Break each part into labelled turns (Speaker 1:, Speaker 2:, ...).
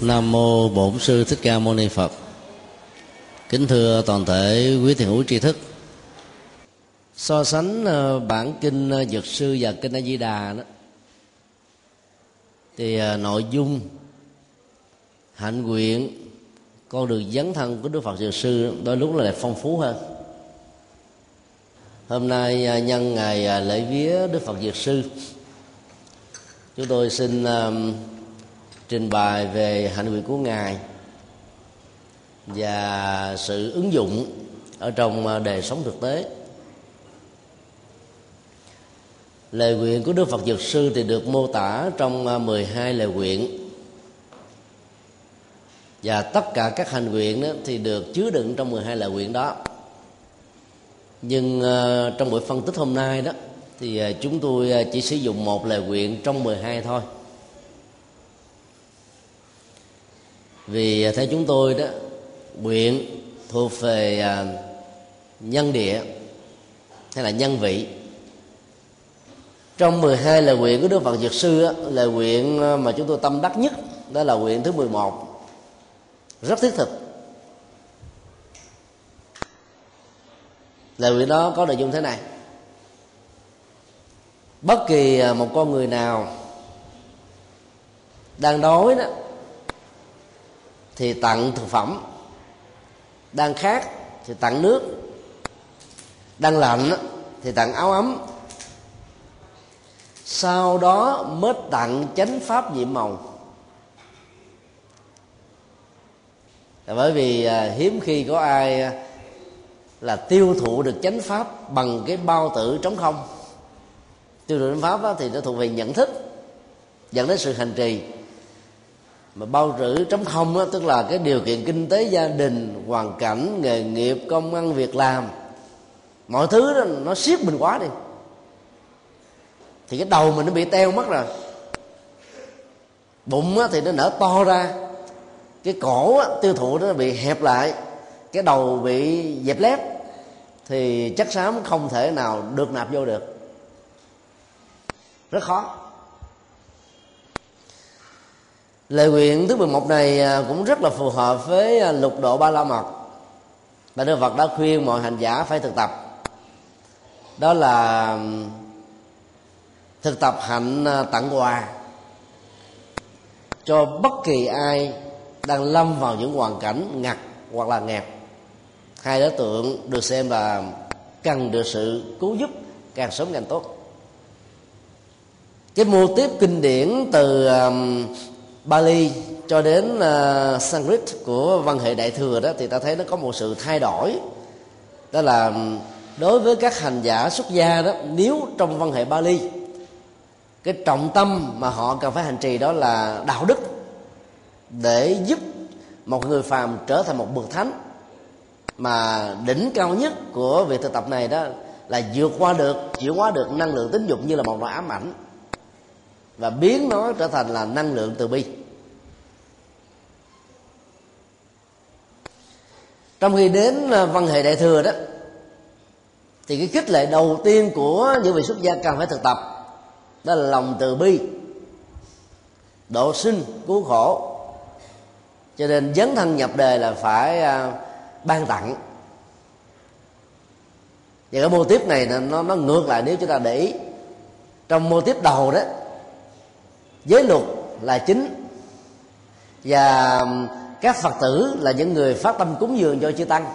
Speaker 1: Nam mô Bổn sư Thích Ca Mâu Ni Phật. Kính thưa toàn thể quý thiền hữu tri thức. So sánh ờ, bản kinh ờ, Dược sư và kinh A Di Đà đó, thì ờ, nội dung, hạnh nguyện, con đường dấn thân của Đức Phật Dược sư đôi lúc là lại phong phú hơn. Hôm nay nhân ngày lễ vía Đức Phật Dược sư, chúng tôi xin trình bày về hạnh nguyện của ngài và sự ứng dụng ở trong à, đời sống thực tế. Lời nguyện của Đức Phật Dược Sư thì được mô tả trong à, 12 lời nguyện. Và tất cả các hành nguyện đó thì được chứa đựng trong 12 lời nguyện đó. Nhưng à, trong buổi phân tích hôm nay đó thì chúng tôi chỉ sử dụng một lời nguyện trong 12 thôi. Vì à, theo chúng tôi đó nguyện thuộc về à, nhân địa hay là nhân vị. Trong 12 lời nguyện của Đức Phật Dược Sư á, lời nguyện à, mà chúng tôi tâm đắc nhất đó là nguyện thứ 11 rất thiết thực. Lời nguyện đó có nội dung thế này. Bất kỳ một con người nào đang đói đó thì tặng thực phẩm. Đang khát thì tặng nước. Đang lạnh thì tặng áo ấm. Sau đó mới tặng chánh pháp nhiệm màu. Là bởi vì à, hiếm khi có ai à, là tiêu thụ được chánh pháp bằng cái bao tử trống không. Tiêu thụ chánh pháp đó thì nó thuộc về nhận thức, dẫn đến sự hành trì mà bao trữ trống không á, tức là cái điều kiện kinh tế gia đình hoàn cảnh nghề nghiệp công ăn việc làm. Mọi thứ đó nó siết mình quá đi. Thì cái đầu mình nó bị teo mất rồi. Bụng á, thì nó nở to ra. Cái cổ á, tiêu thụ nó bị hẹp lại. Cái đầu bị dẹp lép. Thì chất xám không thể nào được nạp vô được. Rất khó lời nguyện thứ 11 này à, cũng rất là phù hợp với à, lục độ ba la mật. Mà Đức Phật đã khuyên mọi hành giả phải thực tập. Đó là thực tập hạnh à, tặng quà cho bất kỳ ai đang lâm vào những hoàn cảnh ngặt hoặc là nghèo. Hai đối tượng được xem là cần được sự cứu giúp, càng sớm càng tốt. Cái mô tiếp kinh điển từ Bali cho đến uh, Sanskrit của văn hệ đại thừa đó thì ta thấy nó có một sự thay đổi. Đó là đối với các hành giả xuất gia đó nếu trong văn hệ Bali cái trọng tâm mà họ cần phải hành trì đó là đạo đức để giúp một người phàm trở thành một bậc thánh mà đỉnh cao nhất của việc thực tập này đó là vượt qua được chuyển hóa được năng lượng tính dục như là một loại ám ảnh và biến nó trở thành là năng lượng từ bi. Trong khi đến à, văn hệ đại thừa đó, thì cái khích lệ đầu tiên của những vị xuất gia cần phải thực tập, đó là lòng từ bi, độ sinh, cứu khổ. Cho nên dấn thân nhập đề là phải à, ban tặng. Và cái mô tiếp này nó nó ngược lại nếu chúng ta để ý. Trong mô tiếp đầu đó giới luật là chính. Và các phật tử là những người phát tâm cúng dường cho chư tăng,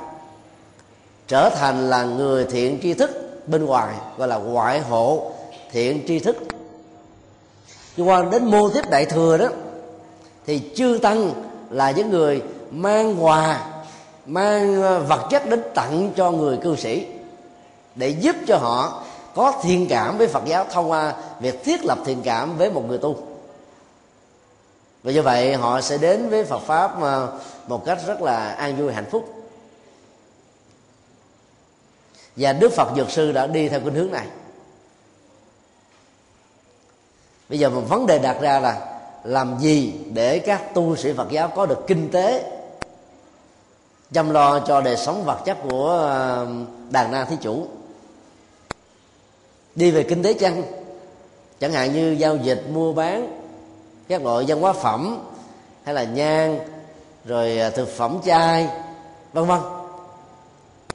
Speaker 1: trở thành là người thiện tri thức bên ngoài, gọi là ngoại hộ thiện tri thức. Nhưng qua đến mô tiếp đại thừa đó, thì chư tăng là những người mang quà, mang ờ, vật chất đến tặng cho người cư sĩ để giúp cho họ có thiện cảm với phật giáo thông qua việc thiết lập thiện cảm với một người tu và như vậy, họ sẽ đến với phật pháp ờ, một cách rất là an vui, hạnh phúc. Và đức phật dược sư đã đi theo cái hướng này. Bây giờ một vấn đề đặt ra là làm gì để các tu sĩ phật giáo có được kinh tế, chăm lo cho đời sống vật chất của ờ, đàn na thí chủ? Đi về kinh tế chăng? Chẳng hạn như giao dịch, mua bán các loại văn hóa phẩm, hay là nhang, rồi à, thực phẩm chay, vân vân.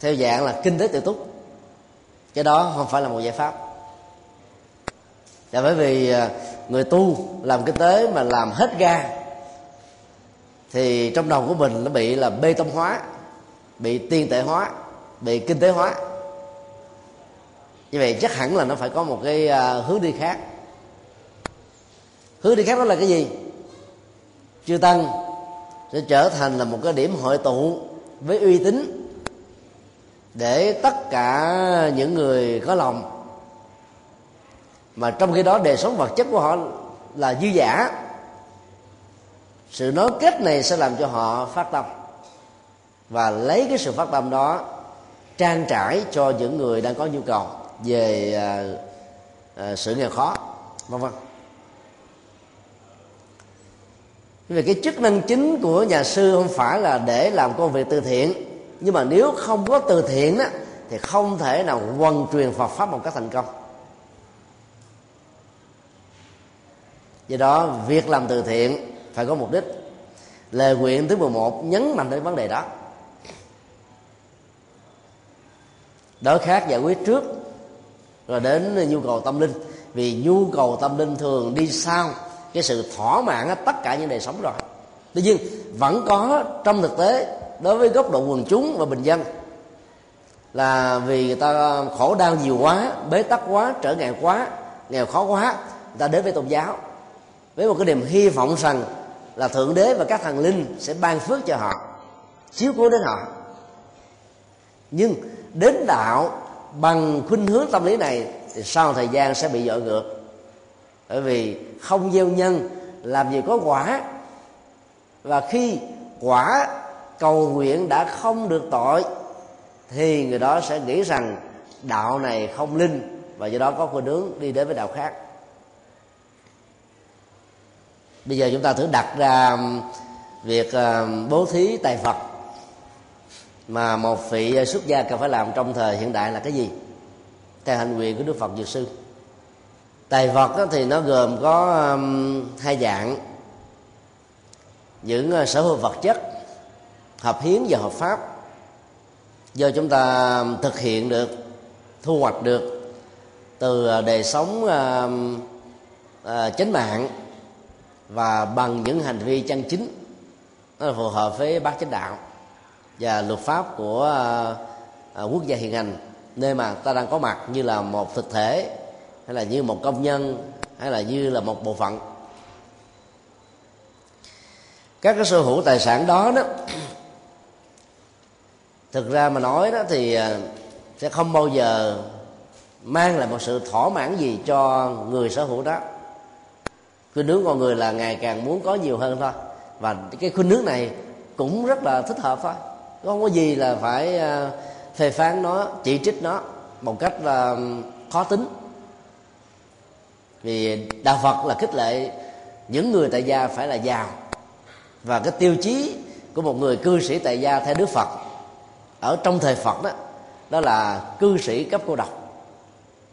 Speaker 1: Theo dạng là kinh tế tự túc. Cái đó không phải là một giải pháp. Là bởi vì à, người tu làm kinh tế mà làm hết ga, thì trong đầu của mình nó bị là bê tông hóa, bị tiên tệ hóa, bị kinh tế hóa. Như vậy chắc hẳn là nó phải có một cái à, hướng đi khác hướng đi khác đó là cái gì? Chư tăng sẽ trở thành là một cái điểm hội tụ với uy tín để tất cả những người có lòng. Mà trong khi đó đời sống vật chất của họ là dư giả. Sự nối kết này sẽ làm cho họ phát tâm. Và lấy cái sự phát tâm đó trang trải cho những người đang có nhu cầu về à, à, sự nghèo khó vân vân. Vì cái chức năng chính của nhà sư không phải là để làm công việc từ thiện. Nhưng mà nếu không có từ thiện đó thì không thể nào quần truyền Phật pháp một cách thành công. Do đó, việc làm từ thiện phải có mục đích. Lời nguyện thứ 11 nhấn mạnh đến vấn đề đó. Đối khác giải quyết trước, rồi đến nhu cầu tâm linh. Vì nhu cầu tâm linh thường đi sau cái sự thỏa mãn tất cả những đời sống rồi. Tuy nhiên, vẫn có trong thực tế, đối với góc độ quần chúng và bình dân, là vì người ta khổ đau nhiều quá, bế tắc quá, trở ngại quá, nghèo khó quá, người ta đến với tôn giáo. Với một cái niềm hy vọng rằng là thượng đế và các thần linh sẽ ban phước cho họ, chiếu cố đến họ. Nhưng đến đạo bằng khuynh hướng tâm lý này, thì sau thời gian sẽ bị dội ngược bởi vì không gieo nhân làm gì có quả. Và khi quả cầu nguyện đã không được tội, thì người đó sẽ nghĩ rằng đạo này không linh và do đó có khuynh hướng đi đến với đạo khác. Bây giờ chúng ta thử đặt ra um, việc um, bố thí tài vật mà một vị xuất gia cần phải làm trong thời hiện đại là cái gì? Theo hành nguyện của đức phật dược sư tài vật thì nó gồm có um, hai dạng. Những ờ, sở hữu vật chất hợp hiến và hợp pháp. Do chúng ta um, thực hiện được thu hoạch được từ ờ, đời sống um, ờ, chính mạng và bằng những hành vi chân chính nó phù hợp với bác chánh đạo và luật pháp của à, quốc gia hiện hành. Nơi mà ta đang có mặt như là một thực thể hay là như một công nhân, hay là như là một bộ phận. Các cái sở hữu tài sản đó đó, thực ra mà nói đó thì à, sẽ không bao giờ mang lại một sự thỏa mãn gì cho người sở hữu đó. Khuynh hướng con người là ngày càng muốn có nhiều hơn thôi. Và cái khuynh hướng này cũng rất là thích hợp thôi. Không có gì là phải à, phê phán nó, chỉ trích nó một cách là khó tính vì đạo phật là khích lệ những người tại gia phải là giàu. Và cái tiêu chí của một người cư sĩ tại gia theo đức phật ở trong thời phật đó đó là cư sĩ cấp cô độc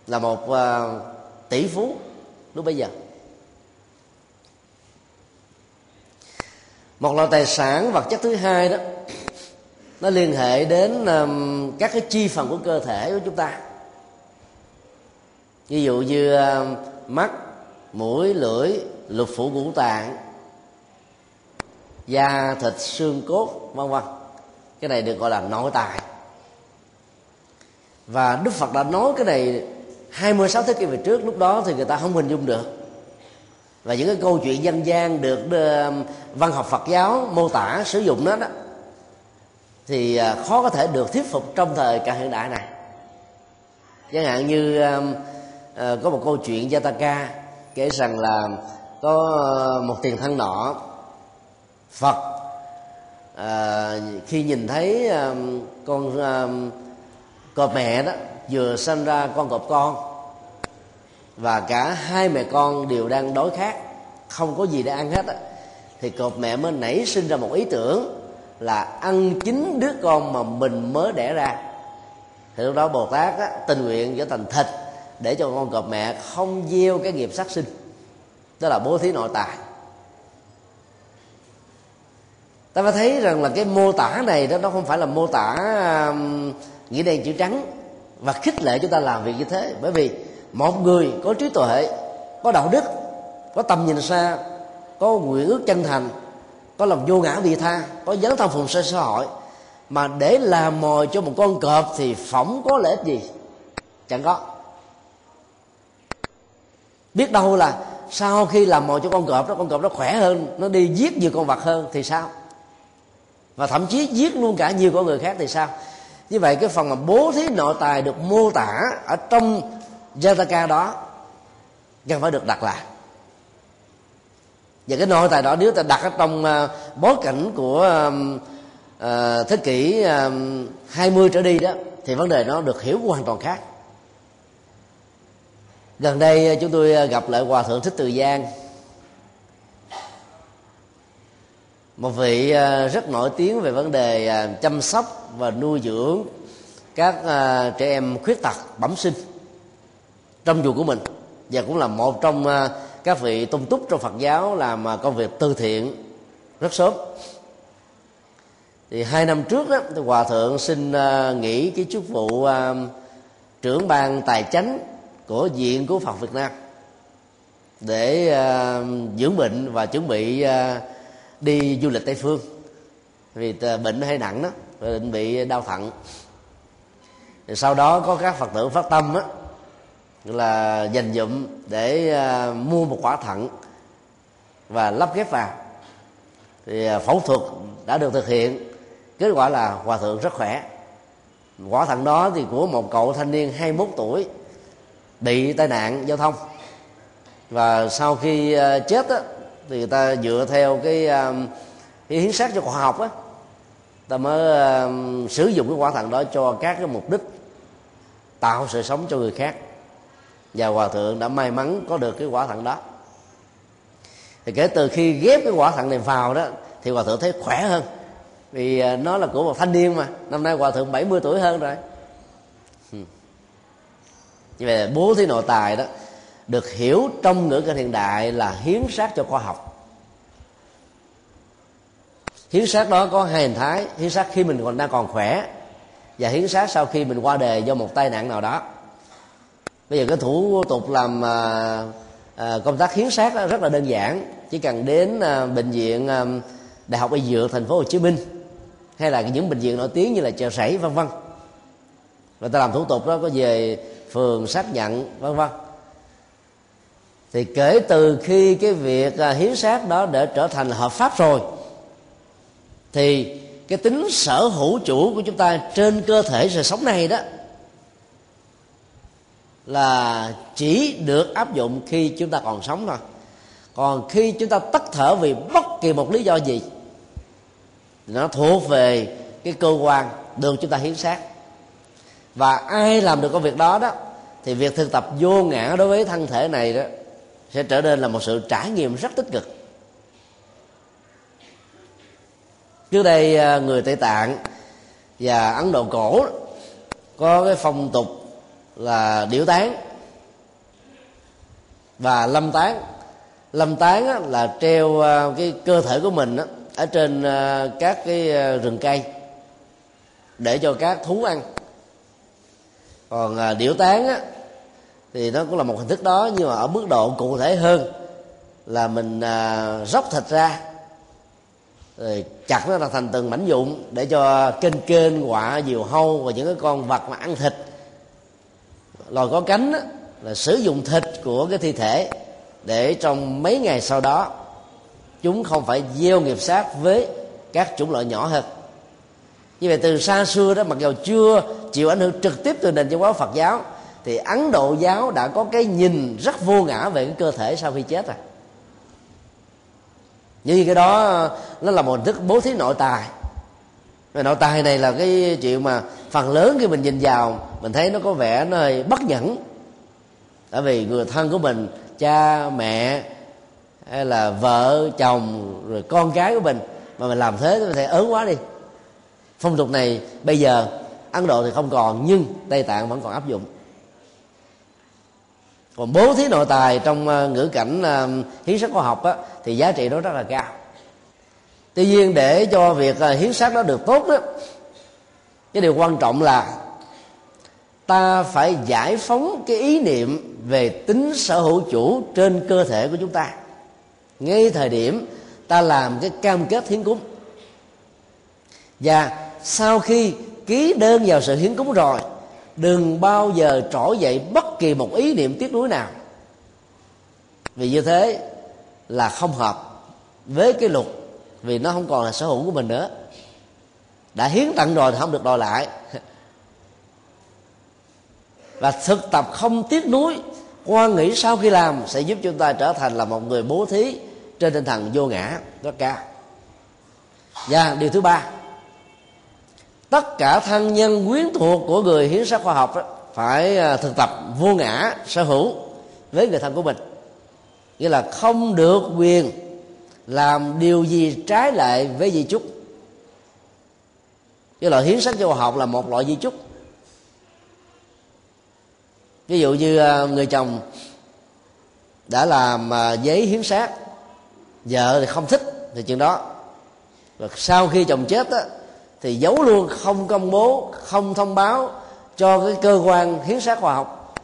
Speaker 1: là một uh, tỷ phú lúc bây giờ. Một loại tài sản vật chất thứ hai đó nó liên hệ đến um, các cái chi phần của cơ thể của chúng ta. Ví dụ như uh, mắt, mũi, lưỡi, lục phủ ngũ tạng, da, thịt, xương, cốt, vân vân. Cái này được gọi là nội tài và đức phật đã nói cái này 26 thế kỷ về trước, lúc đó thì người ta không hình dung được. Và những cái câu chuyện dân gian được văn học Phật giáo mô tả, sử dụng đó đó, thì à, khó có thể được thuyết phục trong thời cả hiện đại này. Chẳng hạn như à, có một câu chuyện Jataka kể rằng là có ờ, một tiền thân nọ Phật à, khi nhìn thấy con cọp mẹ đó vừa sinh ra con cọp con và cả hai mẹ con đều đang đói khát không có gì để ăn hết á thì cọp mẹ mới nảy sinh ra một ý tưởng là ăn chính đứa con mà mình mới đẻ ra. Thì lúc đó bồ tát á, tình nguyện trở thành thịt để cho con cọp mẹ không gieo cái nghiệp sát sinh. Đó là bố thí nội tài ta phải thấy rằng là cái mô tả này đó nó không phải là mô tả um, nghĩa đen chữ trắng và khích lệ chúng ta làm việc như thế. Bởi vì một người có trí tuệ có đạo đức có tầm nhìn xa có nguyện ước chân thành có lòng vô ngã vị tha có dấn thân phụng sự xã hội mà để làm mồi cho một con cọp thì phỏng có lợi ích gì? Chẳng có biết đâu là sau khi làm mồi cho con cọp đó con cọp nó khỏe hơn nó đi giết nhiều con vật hơn thì sao? Và thậm chí giết luôn cả nhiều con người khác thì sao? Như vậy cái phần mà bố thí nội tài được mô tả ở trong Jataka đó cần phải được đặt lại. Và cái nội tài đó nếu ta đặt ở trong uh, bối cảnh của uh, thế kỷ uh, 20 trở đi đó thì vấn đề nó được hiểu hoàn toàn khác gần đây ờ, chúng tôi ờ, gặp lại hòa thượng thích từ giang. Một vị ờ, rất nổi tiếng về vấn đề chăm sóc và nuôi dưỡng các trẻ em khuyết tật, bẩm sinh trong chùa của mình. Và cũng là một trong các vị tung túc trong phật giáo làm công việc từ thiện rất sớm. Thì hai năm trước đó hòa thượng xin nghỉ cái chức vụ trưởng ban tài chánh của viện của phật việt nam để uh, dưỡng bệnh và chuẩn bị uh, đi du lịch tây phương. Vì ờ, bệnh hay nặng đó bệnh bị đau thận. Thì sau đó có các phật tử phát tâm á là dành dụm để uh, mua một quả thận và lắp ghép vào. Thì uh, phẫu thuật đã được thực hiện kết quả là hòa thượng rất khỏe. Quả thận đó thì của một cậu thanh niên 21 tuổi bị tai nạn giao thông. Và sau khi ờ, chết á, thì người ta dựa theo cái, ờ, cái hiến xác cho khoa học á ta mới ờ, sử dụng cái quả thận đó cho các cái mục đích tạo sự sống cho người khác. Và hòa thượng đã may mắn có được cái quả thận đó. Thì kể từ khi ghép cái quả thận này vào đó thì hòa thượng thấy khỏe hơn. Vì nó là của một thanh niên mà năm nay hòa thượng 70 tuổi hơn rồi như vậy bố thí nội tài đó được hiểu trong ngữ cảnh hiện đại là hiến sát cho khoa học. Hiến sát đó có hai hình thái hiến sát khi mình còn đang còn khỏe và hiến sát sau khi mình qua đời do một tai nạn nào đó. Bây giờ cái thủ tục làm à, à, công tác hiến sát rất là đơn giản chỉ cần đến à, bệnh viện à, đại học y dược thành phố hồ chí minh hay là những bệnh viện nổi tiếng như là chợ sảy vân vân. Người ta làm thủ tục đó có về phường xác nhận, vân vân. Thì kể từ khi cái việc à, hiến xác đó để trở thành hợp pháp rồi, thì cái tính sở hữu chủ của chúng ta trên cơ thể sự sống này đó là chỉ được áp dụng khi chúng ta còn sống thôi. Còn khi chúng ta tắt thở vì bất kỳ một lý do gì, nó thuộc về cái cơ quan được chúng ta hiến xác và ai làm được công việc đó đó, thì việc thực tập vô ngã đối với thân thể này đó sẽ trở nên là một sự trải nghiệm rất tích cực. Trước đây à, người tây tạng và ấn độ cổ có cái phong tục là điểu tán và lâm tán. Lâm tán là treo à, cái cơ thể của mình ở trên à, các cái rừng cây để cho các thú ăn còn à, điểu tán á, thì nó cũng là một hình thức đó nhưng mà ở mức độ cụ thể hơn là mình à, róc thịt ra rồi chặt nó ra thành từng mảnh vụn để cho kênh kênh quạ diều hâu và những cái con vật mà ăn thịt. Loài có cánh á, là sử dụng thịt của cái thi thể để trong mấy ngày sau đó chúng không phải gieo nghiệp sát với các chủng loại nhỏ hơn như vậy từ xa xưa đó, mặc dù chưa chịu ảnh hưởng trực tiếp từ nền văn hóa Phật giáo, thì Ấn Độ giáo đã có cái nhìn rất vô ngã về cái cơ thể sau khi chết rồi. Như cái đó, nó là một hình thức bố thí nội tài. Và nội tài này là cái chuyện mà phần lớn khi mình nhìn vào, mình thấy nó có vẻ nó hơi bất nhẫn. Tại vì người thân của mình, cha, mẹ, hay là vợ, chồng, rồi con cái của mình, mà mình làm thế thì mình thấy ớn quá đi phong tục này bây giờ ấn độ thì không còn nhưng tây tạng vẫn còn áp dụng. Còn bố thí nội tài trong ờ, ngữ cảnh ờ, hiến sắc khoa học á, thì giá trị đó rất là cao. Tuy nhiên để cho việc ờ, hiến xác đó được tốt đó cái điều quan trọng là ta phải giải phóng cái ý niệm về tính sở hữu chủ trên cơ thể của chúng ta. Ngay thời điểm ta làm cái cam kết hiến cúng. Và sau khi ký đơn vào sự hiến cúng rồi, đừng bao giờ trỗi dậy bất kỳ một ý niệm tiếc nuối nào. Vì như thế là không hợp với cái luật, vì nó không còn là sở hữu của mình nữa. Đã hiến tặng rồi thì không được đòi lại. Và thực tập không tiếc nuối quan nghĩ sau khi làm sẽ giúp chúng ta trở thành là một người bố thí trên tinh thần vô ngã, rất cao. Và điều thứ ba tất cả thân nhân quyến thuộc của người hiến sát khoa học đó, phải à, thực tập vô ngã sở hữu với người thân của mình. Nghĩa là không được quyền làm điều gì trái lại với di chúc. Cái loại hiến sách cho khoa học là một loại di chúc. Ví dụ như à, người chồng đã làm à, giấy hiến xác vợ thì không thích thì chuyện đó. Và sau khi chồng chết á, thì giấu luôn, không công bố, không thông báo cho cái cơ quan hiến xác khoa học.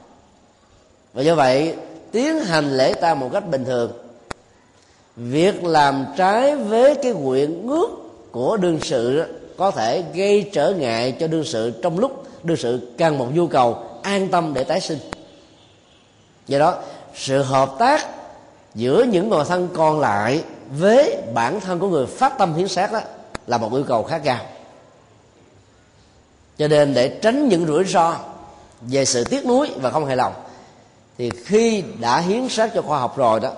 Speaker 1: Và do vậy, tiến hành lễ tang một cách bình thường. Việc làm trái với cái nguyện ước của đương sự có thể gây trở ngại cho đương sự trong lúc đương sự cần một nhu cầu an tâm để tái sinh. Do đó, sự hợp tác giữa những người thân còn lại với bản thân của người phát tâm hiến xác đó là một yêu cầu khá cao cho nên để tránh những rủi ro về sự tiếc nuối và không hài lòng, thì khi đã hiến xác cho khoa học rồi đó,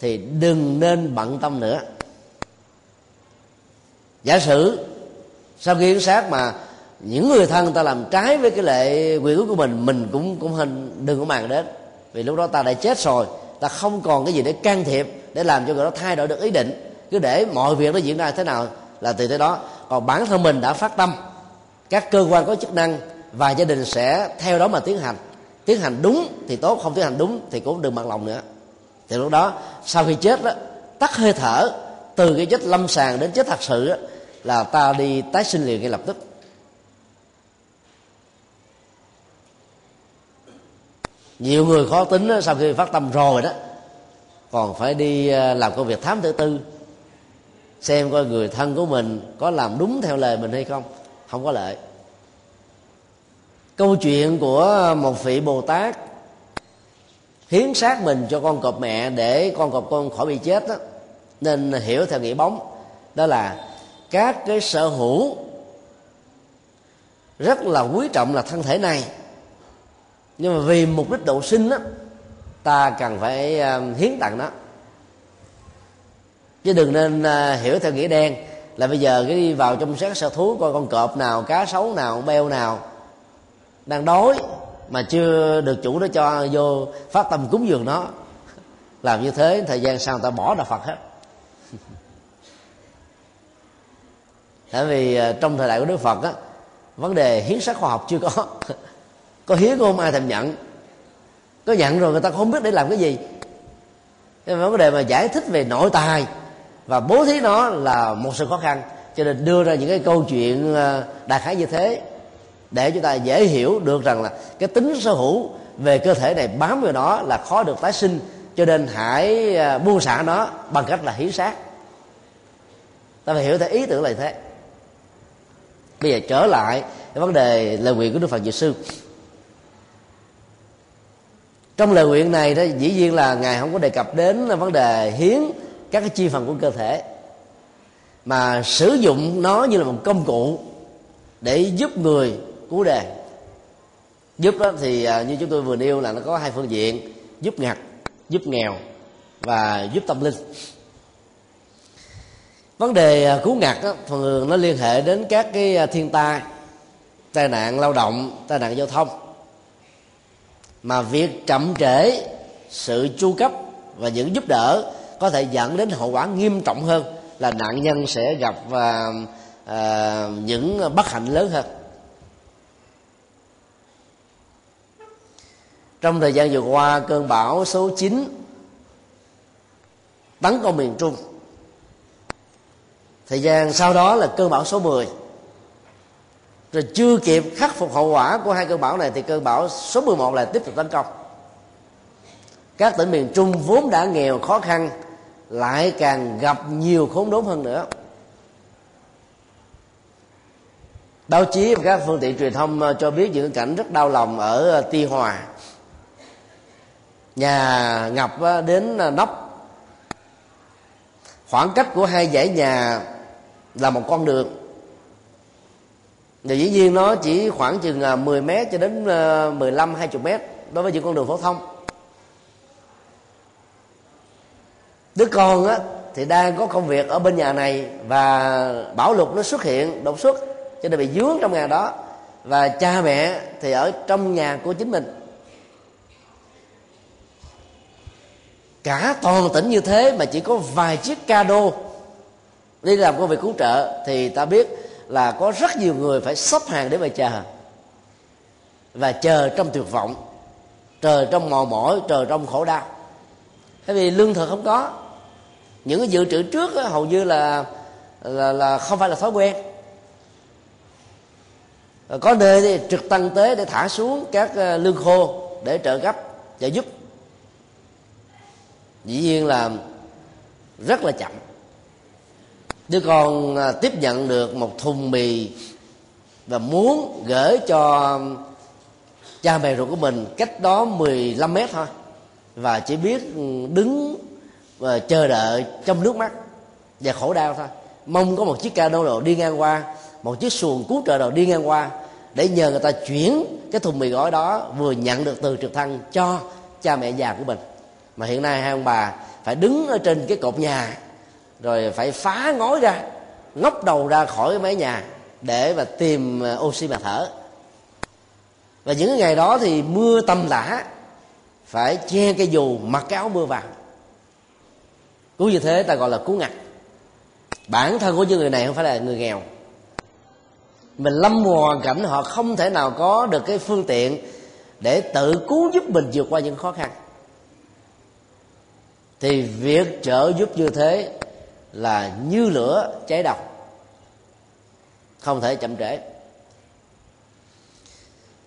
Speaker 1: thì đừng nên bận tâm nữa. Giả sử sau khi hiến xác mà những người thân ta làm trái với cái lệ quyền ước của mình mình cũng cũng hình, đừng có màng đến. Vì lúc đó ta đã chết rồi, ta không còn cái gì để can thiệp, để làm cho người đó thay đổi được ý định. Cứ để mọi việc nó diễn ra thế nào là từ thế đó. Còn bản thân mình đã phát tâm các cơ quan có chức năng và gia đình sẽ theo đó mà tiến hành. Tiến hành đúng thì tốt không tiến hành đúng thì cũng đừng bằng lòng nữa. Thì lúc đó sau khi chết đó tắt hơi thở từ cái chết lâm sàng đến chết thật sự đó, là ta đi tái sinh liền ngay lập tức. Nhiều người khó tính đó, sau khi phát tâm rồi đó còn phải đi à, làm công việc thám tử tư xem coi người thân của mình có làm đúng theo lời mình hay không không có lợi câu chuyện của một vị bồ tát hiến xác mình cho con cọp mẹ để con cọp con khỏi bị chết đó, nên hiểu theo nghĩa bóng đó là các cái sở hữu rất là quý trọng là thân thể này. Nhưng mà vì mục đích độ sinh đó ta cần phải um, hiến tặng nó. Chứ đừng nên uh, hiểu theo nghĩa đen là bây giờ cái đi vào trong sát sở thú, coi con cọp nào, cá sấu nào, beo nào đang đói mà chưa được chủ đó cho vô phát tâm cúng dường nó. Làm như thế, thời gian sau người ta bỏ đạo phật hết. Tại vì à, trong thời đại của đức phật á, vấn đề hiến sát khoa học chưa có. Có hiến không ai thèm nhận. Có nhận rồi người ta không biết để làm cái gì. Cái vấn đề mà giải thích về nội tài và bố thí nó là một sự khó khăn. Cho nên đưa ra những cái câu chuyện ờ, đại khái như thế. Để chúng ta dễ hiểu được rằng là cái tính sở hữu về cơ thể này bám vào nó là khó được tái sinh. Cho nên hãy ờ, buông xả nó bằng cách là hiến xác. Ta phải hiểu theo ý tưởng là thế. Bây giờ trở lại cái vấn đề lời nguyện của đức phật diệu sư. Trong lời nguyện này đó, dĩ nhiên là ngài không có đề cập đến vấn đề hiến các cái chi phần của cơ thể mà sử dụng nó như là một công cụ để giúp người cứu đề giúp đó thì à, như chúng tôi vừa nêu là nó có hai phương diện giúp ngặt giúp nghèo và giúp tâm linh. Vấn đề à, cứu ngặt đó, thường nó liên hệ đến các cái à, thiên tai tai nạn lao động tai nạn giao thông. Mà việc chậm trễ sự chu cấp và những giúp đỡ có thể dẫn đến hậu quả nghiêm trọng hơn là nạn nhân sẽ gặp và à, những bất hạnh lớn hơn. Trong thời gian vừa qua cơn bão số 9 tấn công miền trung. Thời gian sau đó là cơn bão số 10 rồi chưa kịp khắc phục hậu quả của hai cơn bão này thì cơn bão số 11 lại tiếp tục tấn công. Các tỉnh miền trung vốn đã nghèo khó khăn lại càng gặp nhiều khốn đốn hơn nữa. Báo chí và các phương tiện truyền thông ờ, cho biết những cảnh rất đau lòng ở ờ, tuy hòa. Nhà ngập ờ, đến ờ, nóc. Khoảng cách của hai dãy nhà là một con đường. Và dĩ nhiên nó chỉ khoảng chừng 10 mét cho đến 15 20 mét đối với những con đường phổ thông. Đứa con á, thì đang có công việc ở bên nhà này và bảo lục nó xuất hiện, đột xuất, cho nên bị dướng trong nhà đó. Và cha mẹ thì ở trong nhà của chính mình. Cả toàn tỉnh như thế mà chỉ có vài chiếc ca đô đi làm công việc cứu trợ thì ta biết là có rất nhiều người phải sắp hàng để mà chờ. Và chờ trong tuyệt vọng, chờ trong mò mỏi, chờ trong khổ đau. Bởi vì lương thực không có những cái dự trữ trước đó, hầu như là, là là không phải là thói quen. Có nơi thì trực tăng tế để thả xuống các ờ, lương khô để trợ cấp trợ giúp. Dĩ nhiên là rất là chậm. Đứa con ờ, tiếp nhận được một thùng mì và muốn gửi cho cha mẹ ruột của mình cách đó 15 mét thôi và chỉ biết ừ, đứng và chờ đợi trong nước mắt và khổ đau thôi. Mong có một chiếc cano nào đi ngang qua, một chiếc xuồng cứu trợ nào đi ngang qua để nhờ người ta chuyển cái thùng mì gói đó vừa nhận được từ trực thăng cho cha mẹ già của mình. Mà hiện nay hai ông bà phải đứng ở trên cái cột nhà, rồi phải phá ngói ra, ngóc đầu ra khỏi cái mái nhà để mà tìm ờ, oxy mà thở. Và những ngày đó thì mưa tầm tã phải che cái dù mặc cái áo mưa vào cứu như thế ta gọi là cứu ngặt. Bản thân của những người này không phải là người nghèo. Mình lâm hoàn cảnh, họ không thể nào có được cái phương tiện để tự cứu giúp mình vượt qua những khó khăn. Thì việc trợ giúp như thế là như lửa cháy đầu, không thể chậm trễ.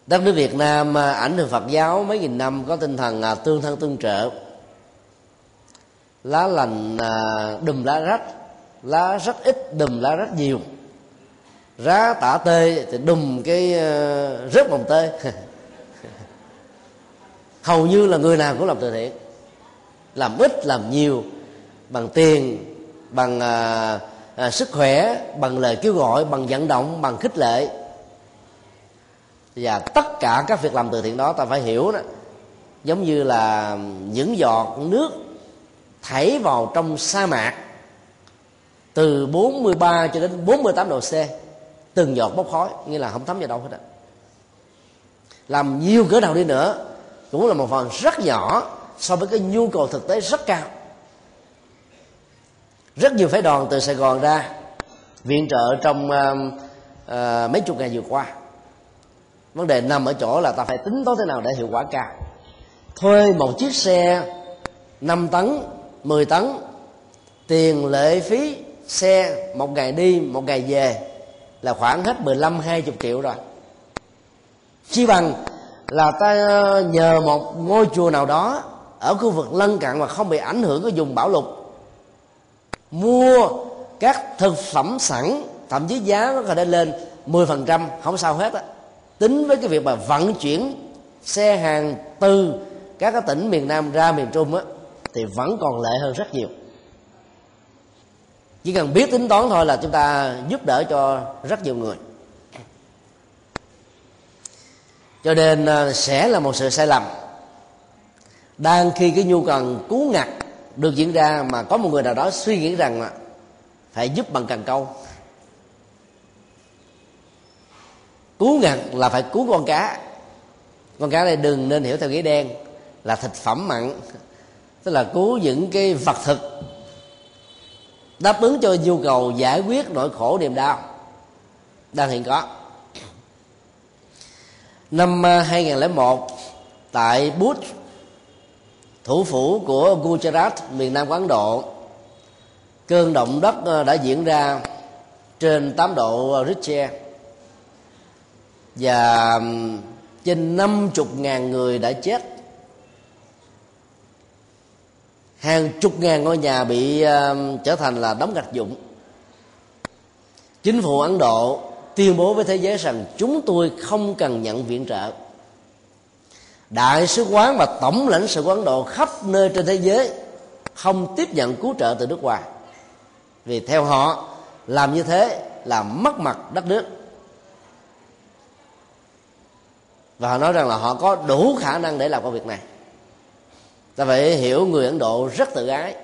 Speaker 1: Đất nước việt nam à, ảnh hưởng phật giáo mấy nghìn năm có tinh thần à, tương thân tương trợ lá lành à, đùm lá rách. Lá rất ít đùm lá rất nhiều. Rá tả tê thì đùm cái à, rớt mồng tê. Hầu như là người nào cũng làm từ thiện. Làm ít làm nhiều bằng tiền bằng à, à, sức khỏe bằng lời kêu gọi bằng vận động bằng khích lệ. Và tất cả các việc làm từ thiện đó ta phải hiểu đó. Giống như là những giọt nước thảy vào trong sa mạc từ 43 cho đến 48 độ C từng giọt bốc khói nghĩa là không thấm vào đâu hết á. Làm nhiều cỡ nào đi nữa cũng là một phần rất nhỏ so với cái nhu cầu thực tế rất cao. Rất nhiều phái đoàn từ sài gòn ra viện trợ trong uh, uh, mấy chục ngày vừa qua. Vấn đề nằm ở chỗ là ta phải tính toán thế nào để hiệu quả cao. Thuê một chiếc xe 5 tấn 10 tấn, tiền lệ phí xe một ngày đi, một ngày về là khoảng hết 15 20 triệu rồi. Chi bằng là ta ờ, nhờ một ngôi chùa nào đó ở khu vực lân cận mà không bị ảnh hưởng của vùng bão lụt, mua các thực phẩm sẵn, thậm chí giá nó có thể lên 10% không sao hết á. Tính với cái việc mà vận chuyển xe hàng từ các cái tỉnh miền Nam ra miền Trung á thì vẫn còn lệ hơn rất nhiều. Chỉ cần biết tính toán thôi là chúng ta giúp đỡ cho rất nhiều người. Cho nên à, sẽ là một sự sai lầm. Đang khi cái nhu cầu cứu ngặt được diễn ra mà có một người nào đó suy nghĩ rằng là phải giúp bằng cần câu. Cứu ngặt là phải cứu con cá. Con cá này đừng nên hiểu theo nghĩa đen là thực phẩm mặn tức là cứu những cái vật thực, đáp ứng cho nhu cầu giải quyết nỗi khổ niềm đau đang hiện có. Năm à, 2001 tại Bhuj thủ phủ của Gujarat, miền nam của Ấn Độ, cơn động đất à, đã diễn ra trên 8 độ Richter. Và trên 50.000 người đã chết hàng chục ngàn ngôi nhà bị uh, trở thành là đóng gạch dụng chính phủ ấn độ tuyên bố với thế giới rằng chúng tôi không cần nhận viện trợ. Đại sứ quán và tổng lãnh sự quán ấn độ khắp nơi trên thế giới không tiếp nhận cứu trợ từ nước ngoài. Vì theo họ làm như thế là mất mặt đất nước. Và họ nói rằng là họ có đủ khả năng để làm công việc này ta phải hiểu người ấn độ rất tự ái.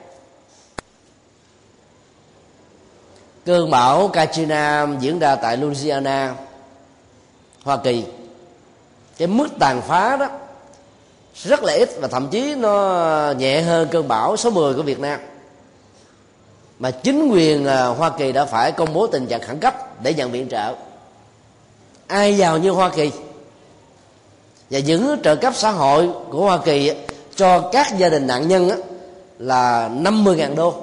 Speaker 1: Cơn bão Katrina diễn ra tại Louisiana, Hoa Kỳ. Cái mức tàn phá đó rất là ít và thậm chí nó nhẹ hơn cơn bão số 10 của Việt Nam. Mà chính quyền à, Hoa Kỳ đã phải công bố tình trạng khẩn cấp để nhận viện trợ. Ai giàu như Hoa Kỳ và những trợ cấp xã hội của Hoa Kỳ cho các gia đình nạn nhân là 50.000 đô.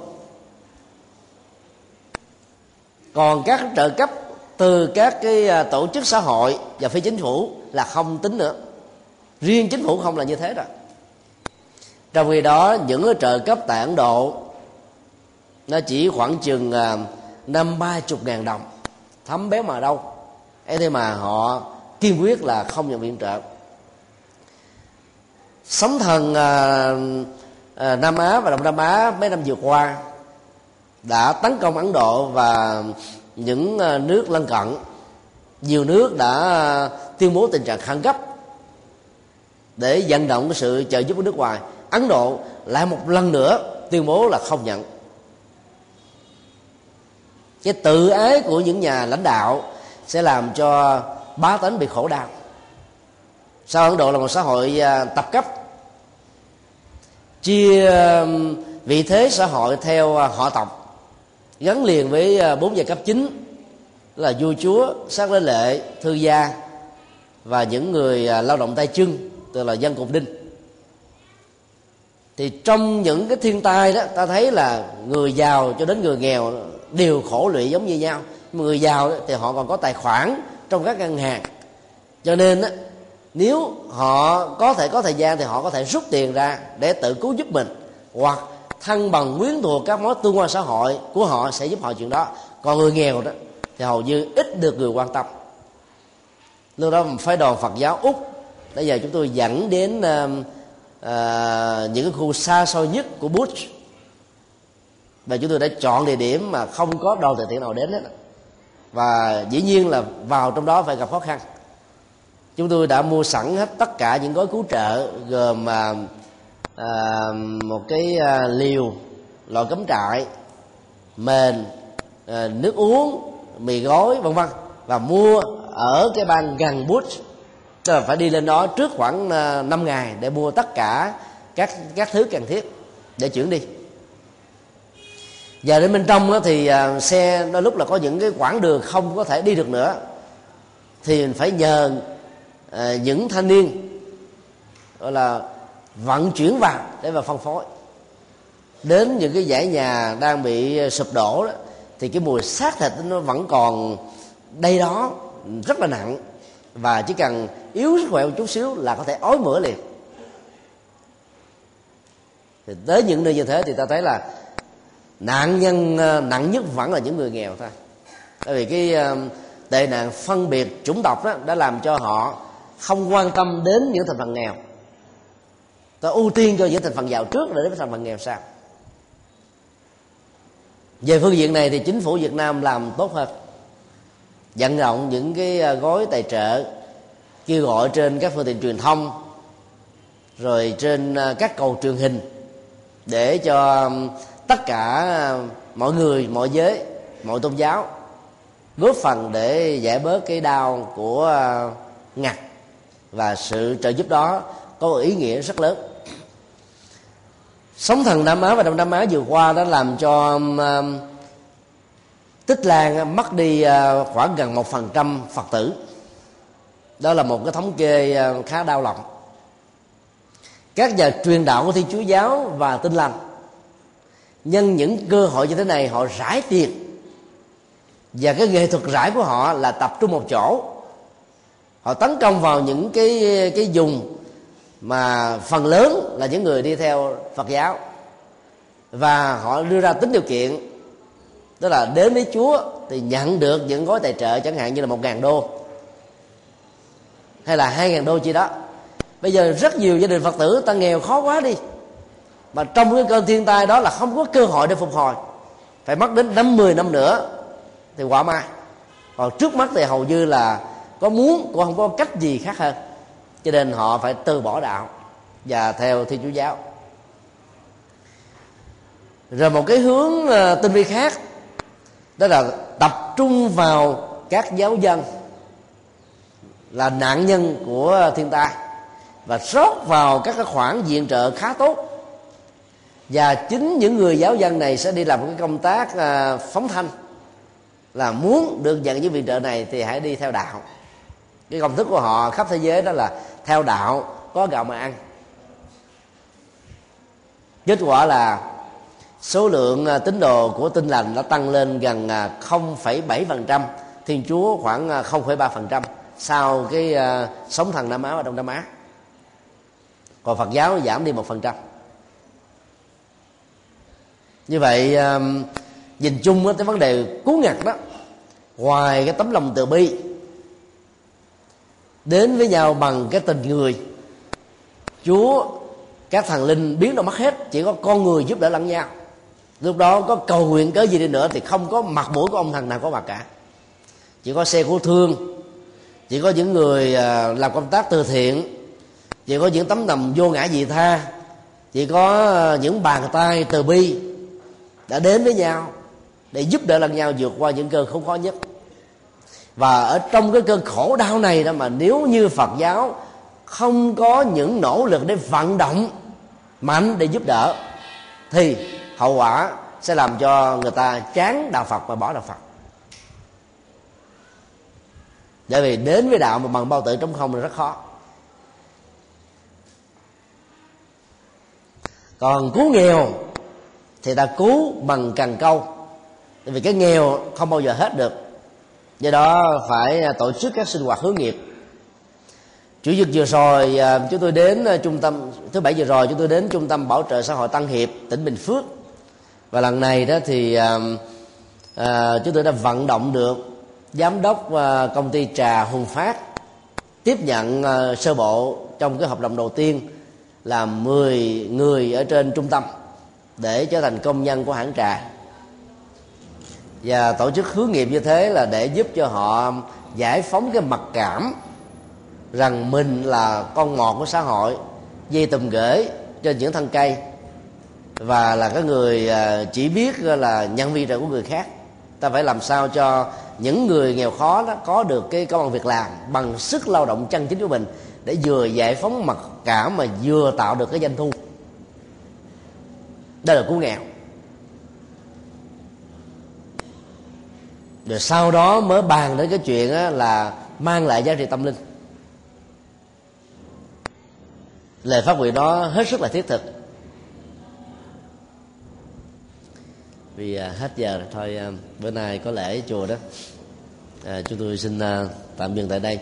Speaker 1: Còn các trợ cấp từ các cái à, tổ chức xã hội và phi chính phủ là không tính nữa. Riêng chính phủ không là như thế rồi. Trong khi đó, những cái trợ cấp tại ấn độ, nó chỉ khoảng chừng à, năm ba chục ngàn đồng. Thấm béo mà đâu. Ấy thế mà họ kiên quyết là không nhận viện trợ sóng thần à, à, Nam Á và Đông Nam Á mấy năm vừa qua đã tấn công Ấn Độ và những à, nước lân cận. Nhiều nước đã tuyên bố tình trạng khẩn cấp để vận động cái sự trợ giúp của nước ngoài. Ấn Độ lại một lần nữa tuyên bố là không nhận. Cái tự ái của những nhà lãnh đạo sẽ làm cho bá tánh bị khổ đau sao ấn độ là một xã hội à, tập cấp? Chia vị thế xã hội theo à, họ tộc, gắn liền với à, bốn giai cấp chính là vua chúa, sát lễ lệ, thư gia và những người lao động tay chân, tức là dân cục đinh. Thì trong những cái thiên tai đó, ta thấy là người giàu cho đến người nghèo đều khổ lụy giống như nhau. Người giàu thì họ còn có tài khoản trong các ngân hàng. Cho nên đó nếu họ có thể có thời gian thì họ có thể rút tiền ra để tự cứu giúp mình. Hoặc thăng bằng quyến thuộc các mối tương quan xã hội của họ sẽ giúp họ chuyện đó. Còn người nghèo đó thì hầu như ít được người quan tâm. Lúc đó phái đoàn phật giáo úc bây giờ chúng tôi dẫn đến uh, uh, những cái khu xa xôi nhất của bush. Và chúng tôi đã chọn địa điểm mà không có đoàn từ thiện nào đến hết. Và dĩ nhiên là vào trong đó phải gặp khó khăn chúng tôi đã mua sẵn hết tất cả những gói cứu trợ gồm à, à, một cái à, liều lò cắm trại mền à, nước uống mì gói vân vân. Và mua ở cái bang gần Bush. Tức là phải đi lên đó trước khoảng à, 5 ngày để mua tất cả các các thứ cần thiết để chuyển đi. Và đến bên trong thì à, xe đôi lúc là có những cái quãng đường không có thể đi được nữa. Thì mình phải nhờ à, những thanh niên gọi là vận chuyển vào để mà phân phối. Đến những cái dãy nhà đang bị ờ, sụp đổ đó thì cái mùi xác thịt nó vẫn còn đây đó rất là nặng. Và chỉ cần yếu sức khỏe một chút xíu là có thể ói mửa liền. Thì tới những nơi như thế thì ta thấy là nạn nhân ờ, nặng nhất vẫn là những người nghèo thôi. Tại vì cái tệ nạn phân biệt chủng tộc đó đã làm cho họ không quan tâm đến những thành phần nghèo. Ta ưu tiên cho những thành phần giàu trước để đến thành phần nghèo sau. Về phương diện này thì chính phủ Việt Nam làm tốt hơn. Vận động những cái à, gói tài trợ kêu gọi trên các phương tiện truyền thông, rồi trên à, các cầu truyền hình để cho tất cả à, mọi người, mọi giới, mọi tôn giáo góp phần để giải bớt cái đau của ngặt và sự trợ giúp đó có ý nghĩa rất lớn. Sóng thần Nam Á và Đông Nam Á vừa qua đã làm cho um, um, Tích Lan mất đi uh, khoảng gần một phần trăm Phật tử. Đó là một cái thống kê uh, khá đau lòng. Các nhà truyền đạo của Thiên Chúa giáo và Tin lành nhân những cơ hội như thế này họ rải tiền. Và cái nghệ thuật rải của họ là tập trung một chỗ họ tấn công vào những cái cái dùng mà phần lớn là những người đi theo Phật giáo. Và họ đưa ra tính điều kiện, tức là đến với Chúa thì nhận được những gói tài trợ chẳng hạn như là một ngàn đô hay là hai ngàn đô chi đó. Bây giờ rất nhiều gia đình Phật tử ta nghèo khó quá đi, mà trong cái cơn thiên tai đó là không có cơ hội để phục hồi. Phải mất đến năm mười năm nữa thì quả mai. Còn trước mắt thì hầu như là có muốn cũng không có cách gì khác hơn. Cho nên họ phải từ bỏ đạo và theo thiên chúa giáo. Rồi một cái hướng ờ, tinh vi khác, đó là tập trung vào các giáo dân là nạn nhân của thiên tai và rót vào các cái khoản viện trợ khá tốt. Và chính những người giáo dân này sẽ đi làm cái công tác ờ, phóng thanh là muốn được nhận những viện trợ này thì hãy đi theo đạo cái công thức của họ khắp thế giới đó là theo đạo có gạo mà ăn. Kết quả là số lượng à, tín đồ của tinh lành đã tăng lên gần à, 0,7% thiên chúa khoảng à, 0,3% sau cái sống thần nam á ở đông nam á. Còn phật giáo giảm đi một phần trăm. Như vậy nhìn chung cái vấn đề cứu ngặt đó ngoài cái tấm lòng từ bi đến với nhau bằng cái tình người. Chúa, các thần linh biến đâu mất hết, chỉ có con người giúp đỡ lẫn nhau. Lúc đó có cầu nguyện cớ gì đi nữa thì không có mặt mũi của ông thần nào có mặt cả. Chỉ có xe cứu thương, chỉ có những người à, làm công tác từ thiện, chỉ có những tấm lòng vô ngã dị tha, chỉ có à, những bàn tay từ bi đã đến với nhau để giúp đỡ lẫn nhau vượt qua những cơn khốn khó nhất và ở trong cái cơn khổ đau này đó mà nếu như phật giáo không có những nỗ lực để vận động mạnh để giúp đỡ, thì hậu quả sẽ làm cho người ta chán đạo phật và bỏ đạo phật. Bởi vì đến với đạo mà bằng bao tử trống không là rất khó. Còn cứu nghèo thì ta cứu bằng cần câu. Tại vì cái nghèo không bao giờ hết được do đó phải à, tổ chức các sinh hoạt hướng nghiệp. Chủ nhật vừa rồi à, chúng tôi đến à, trung tâm thứ bảy vừa rồi chúng tôi đến trung tâm bảo trợ xã hội tăng hiệp tỉnh bình phước. Và lần này đó thì à, chúng tôi đã vận động được giám đốc công ty trà hùng phát tiếp nhận sơ bộ trong cái hợp đồng đầu tiên là 10 người ở trên trung tâm để trở thành công nhân của hãng trà và tổ chức hướng nghiệp như thế là để giúp cho họ giải phóng cái mặc cảm rằng mình là con ngọt của xã hội, dây tùm gửi trên những thân cây và là cái người à, chỉ biết là nhân viên trợ của người khác. Ta phải làm sao cho những người nghèo khó đó có được cái công an việc làm bằng sức lao động chân chính của mình để vừa giải phóng mặc cảm mà vừa tạo được cái doanh thu. Đây là cứu nghèo. Rồi sau đó mới bàn đến cái chuyện là mang lại giá trị tâm linh. Lời phát nguyện đó hết sức là thiết thực. Vì à, hết giờ rồi thôi à, bữa nay có lễ chùa đó. À, chúng tôi xin à, tạm dừng tại đây.